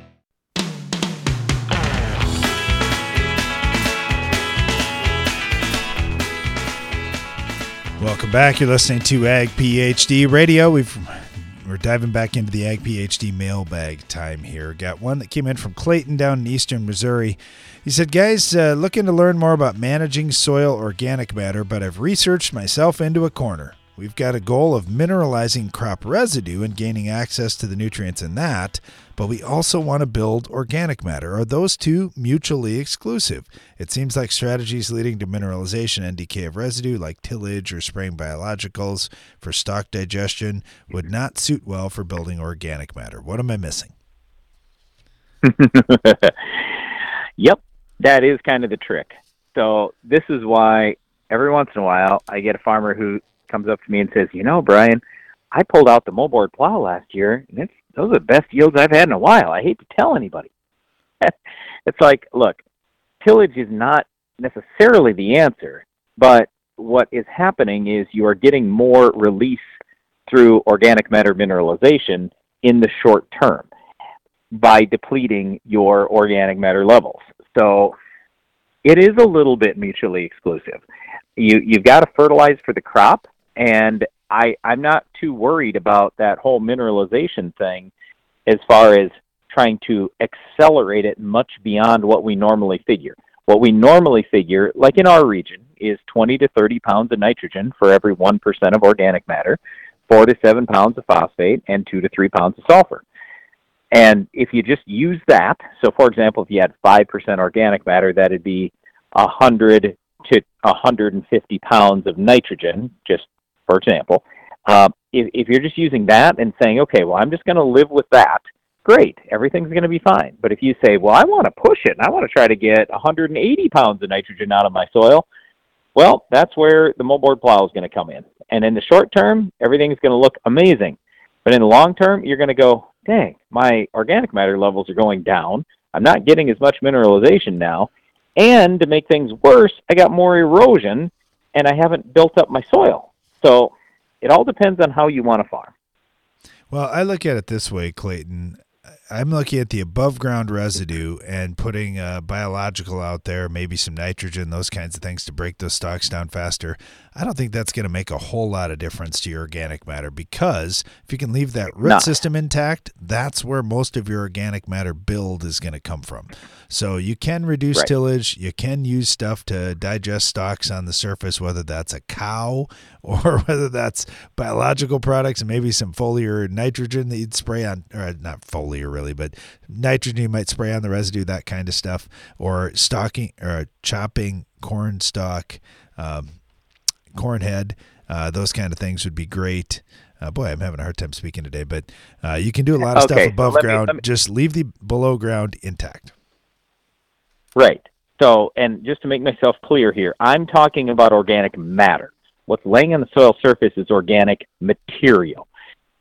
Welcome back. You're listening to Ag PhD Radio. We've we're diving back into the Ag PhD mailbag time here. Got one that came in from Clayton down in eastern Missouri. He said, Guys, uh, looking to learn more about managing soil organic matter, but I've researched myself into a corner. We've got a goal of mineralizing crop residue and gaining access to the nutrients in that, but we also want to build organic matter. Are those two mutually exclusive? It seems like strategies leading to mineralization and decay of residue, like tillage or spraying biologicals for stalk digestion, would mm-hmm. not suit well for building organic matter. What am I missing? yep, that is kind of the trick. So, this is why every once in a while I get a farmer who comes up to me and says, "You know, Brian, I pulled out the moldboard plow last year, and it's those are the best yields I've had in a while. I hate to tell anybody." it's like, look, tillage is not necessarily the answer, but what is happening is you are getting more release through organic matter mineralization in the short term by depleting your organic matter levels. So it is a little bit mutually exclusive. You you've got to fertilize for the crop, and I I'm not too worried about that whole mineralization thing as far as trying to accelerate it much beyond what we normally figure. What we normally figure, like in our region, is 20 to 30 pounds of nitrogen for every 1% of organic matter, 4 to 7 pounds of phosphate, and 2 to 3 pounds of sulfur. And if you just use that, so for example, if you had 5% organic matter, that'd be 100 to 150 pounds of nitrogen, just for example, uh, if, if you're just using that and saying, okay, well, I'm just going to live with that, great, everything's going to be fine. But if you say, well, I want to push it and I want to try to get 180 pounds of nitrogen out of my soil, well, that's where the moldboard plow is going to come in. And in the short term, everything's going to look amazing. But in the long term, you're going to go, dang, my organic matter levels are going down. I'm not getting as much mineralization now. And to make things worse, I got more erosion and I haven't built up my soil. So it all depends on how you want to farm. Well, I look at it this way, Clayton. I'm looking at the above ground residue and putting uh, biological out there, maybe some nitrogen, those kinds of things to break those stalks down faster. I don't think that's going to make a whole lot of difference to your organic matter because if you can leave that root system intact, that's where most of your organic matter build is going to come from. So you can reduce right. tillage, you can use stuff to digest stalks on the surface, whether that's a cow or whether that's biological products and maybe some foliar nitrogen that you'd spray on, or not foliar really, but nitrogen you might spray on the residue, that kind of stuff, or stalking or chopping corn stalk. Um, corn head, uh, those kind of things would be great. Uh, boy, I'm having a hard time speaking today, but uh, you can do a lot of okay, stuff above so ground. Me, me, Just leave the below ground intact. Right. So, and just to make myself clear here, I'm talking about organic matter. What's laying on the soil surface is organic material.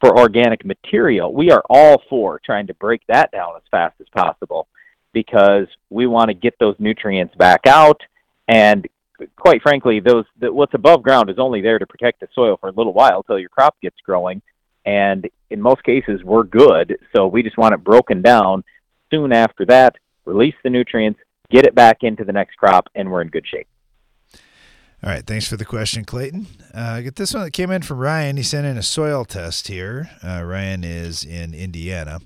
For organic material, we are all for trying to break that down as fast as possible because we want to get those nutrients back out and quite frankly, those the, what's above ground is only there to protect the soil for a little while till your crop gets growing. And in most cases, we're good. So we just want it broken down soon after that, release the nutrients, get it back into the next crop, and we're in good shape. All right, thanks for the question, Clayton. Uh, I get this one that came in from Ryan. He sent in a soil test here. Uh, Ryan is in Indiana.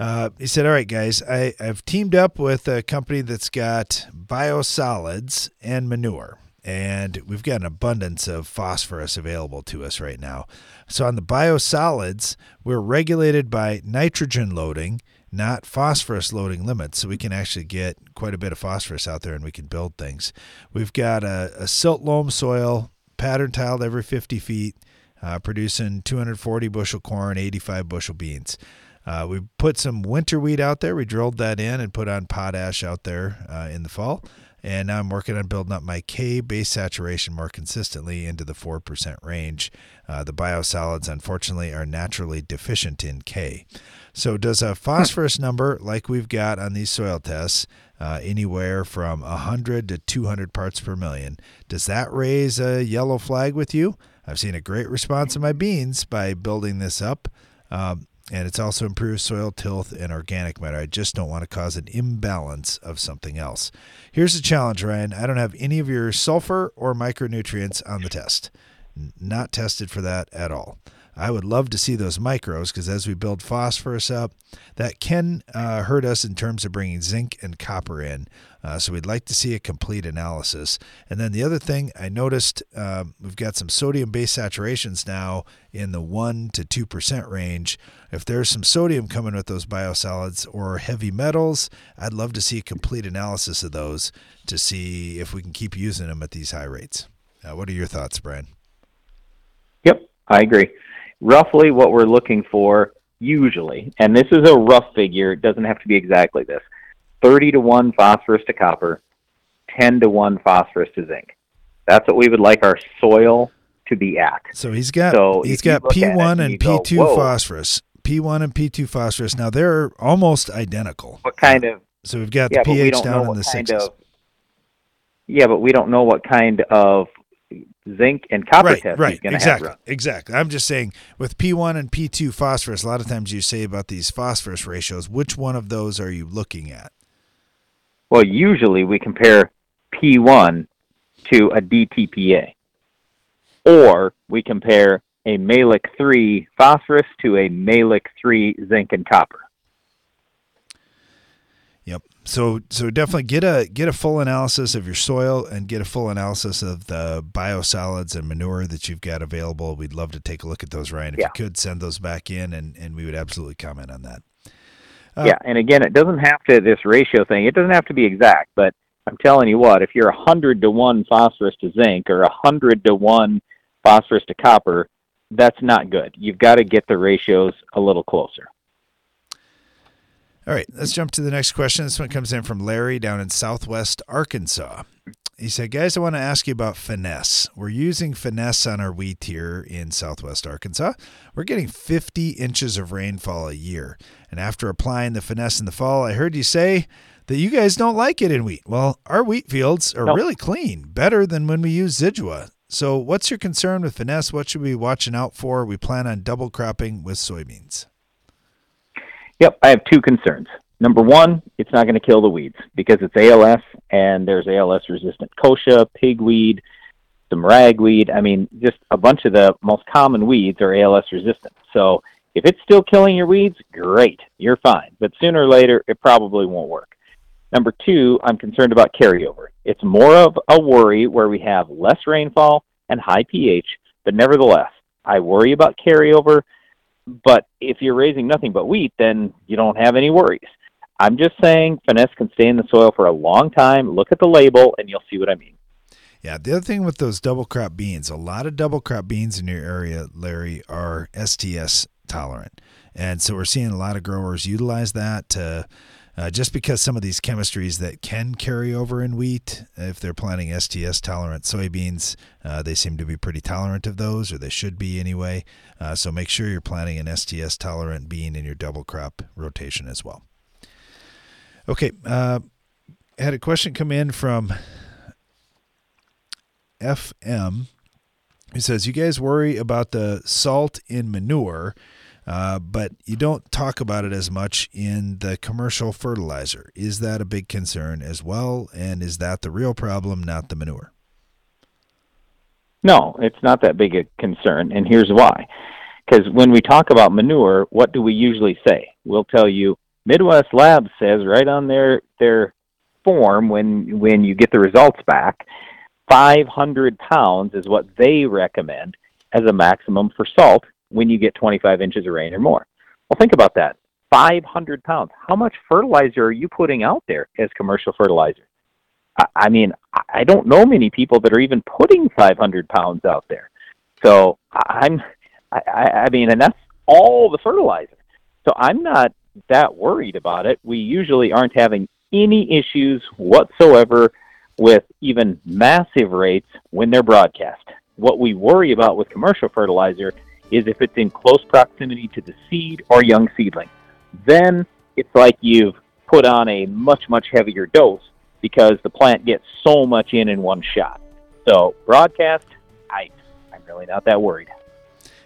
Uh, he said, All right, guys, I, I've teamed up with a company that's got biosolids and manure, and we've got an abundance of phosphorus available to us right now. So, on the biosolids, we're regulated by nitrogen loading, not phosphorus loading limits. So, we can actually get quite a bit of phosphorus out there and we can build things. We've got a, a silt loam soil, pattern tiled every 50 feet, uh, producing 240 bushel corn, 85 bushel beans. Uh, we put some winter wheat out there. We drilled that in and put on potash out there uh, in the fall. And now I'm working on building up my K base saturation more consistently into the 4% range. Uh, the biosolids, unfortunately, are naturally deficient in K. So, does a phosphorus number like we've got on these soil tests, uh, anywhere from 100 to 200 parts per million, does that raise a yellow flag with you? I've seen a great response in my beans by building this up. Um, and it's also improved soil tilth and organic matter. I just don't want to cause an imbalance of something else. Here's the challenge, Ryan. I don't have any of your sulfur or micronutrients on the test. Not tested for that at all. I would love to see those micros because as we build phosphorus up, that can uh, hurt us in terms of bringing zinc and copper in. Uh, so we'd like to see a complete analysis. And then the other thing I noticed, um, we've got some sodium base saturations now in the 1 to 2% range. If there's some sodium coming with those biosolids or heavy metals, I'd love to see a complete analysis of those to see if we can keep using them at these high rates. Uh, what are your thoughts, Brian? Yep, I agree. Roughly what we're looking for usually, and this is a rough figure, it doesn't have to be exactly this 30 to 1 phosphorus to copper, 10 to 1 phosphorus to zinc. That's what we would like our soil to be at. So he's got So he's got look at it P1 and and P2 "Whoa." phosphorus. P1 and P2 phosphorus. Now they're almost identical. What kind of So we've got yeah, the we pH down in the sixes. of Yeah, but we don't know what kind of zinc and copper right, test right, exactly, have. exactly. I'm just saying with P1 and P2 phosphorus, a lot of times you say about these phosphorus ratios, which one of those are you looking at? Well, usually we compare P1 to a DTPA, or we compare a Mehlich 3 phosphorus to a Mehlich 3 zinc and copper. So so definitely get a get a full analysis of your soil and get a full analysis of the biosolids and manure that you've got available. We'd love to take a look at those, Ryan. If Yeah. you could send those back in and, and we would absolutely comment on that. Uh, yeah, and again, it doesn't have to this ratio thing. It doesn't have to be exact, but I'm telling you what, if you're a hundred to one phosphorus to zinc or a hundred to one phosphorus to copper, that's not good. You've got to get the ratios a little closer. All right, let's jump to the next question. This one comes in from Larry down in southwest Arkansas. He said, Guys, I want to ask you about finesse. We're using finesse on our wheat here in southwest Arkansas. We're getting 50 inches of rainfall a year. And after applying the finesse in the fall, I heard you say that you guys don't like it in wheat. Well, our wheat fields are really clean, better than when we use Zidua. So, what's your concern with finesse? What should we be watching out for? We plan on double cropping with soybeans. Yep, I have two concerns. Number one, it's not going to kill the weeds because it's ALS and there's ALS resistant kochia, pigweed, some ragweed. I mean, just a bunch of the most common weeds are ALS resistant. So if it's still killing your weeds, great, you're fine. But sooner or later, it probably won't work. Number two, I'm concerned about carryover. It's more of a worry where we have less rainfall and high pH, but nevertheless, I worry about carryover. But if you're raising nothing but wheat, then you don't have any worries. I'm just saying finesse can stay in the soil for a long time. Look at the label and you'll see what I mean. Yeah, the other thing with those double crop beans, a lot of double crop beans in your area, Larry, are STS tolerant. And so we're seeing a lot of growers utilize that to uh, just because some of these chemistries that can carry over in wheat, if they're planting STS tolerant soybeans, uh, they seem to be pretty tolerant of those, or they should be anyway. Uh, so make sure you're planting an STS tolerant bean in your double crop rotation as well. Okay, uh, had a question come in from FM He says, You guys worry about the salt in manure, uh, but you don't talk about it as much in the commercial fertilizer. Is that a big concern as well? And is that the real problem, not the manure? No, it's not that big a concern, and here's why. Because when we talk about manure, what do we usually say? We'll tell you Midwest Labs says right on their their form when when you get the results back, 500 pounds is what they recommend as a maximum for salt when you get 25 inches of rain or more. Well, think about that. 500 pounds. How much fertilizer are you putting out there as commercial fertilizer? I, I mean, I- don't know many people that are even putting 500 pounds out there. So I'm, I I mean, and that's all the fertilizer. So I'm not that worried about it. We usually aren't having any issues whatsoever with even massive rates when they're broadcast. What we worry about with commercial fertilizer is if it's in close proximity to the seed or young seedling. Then it's like you've put on a much, much heavier dose because the plant gets so much in in one shot. So broadcast, I, I'm really not that worried.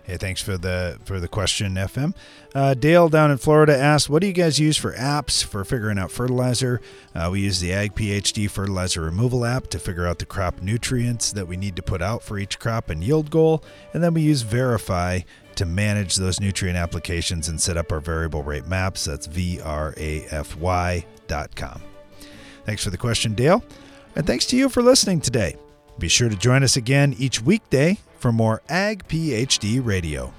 Hey, thanks for the for the question, FM. Uh, Dale down in Florida asked, "What do you guys use for apps for figuring out fertilizer?" Uh, we use the Ag PhD fertilizer removal app to figure out the crop nutrients that we need to put out for each crop and yield goal, and then we use Verify to manage those nutrient applications and set up our variable rate maps. That's V R A F Y dot com. Thanks for the question, Dale, and thanks to you for listening today. Be sure to join us again each weekday for more Ag PhD Radio.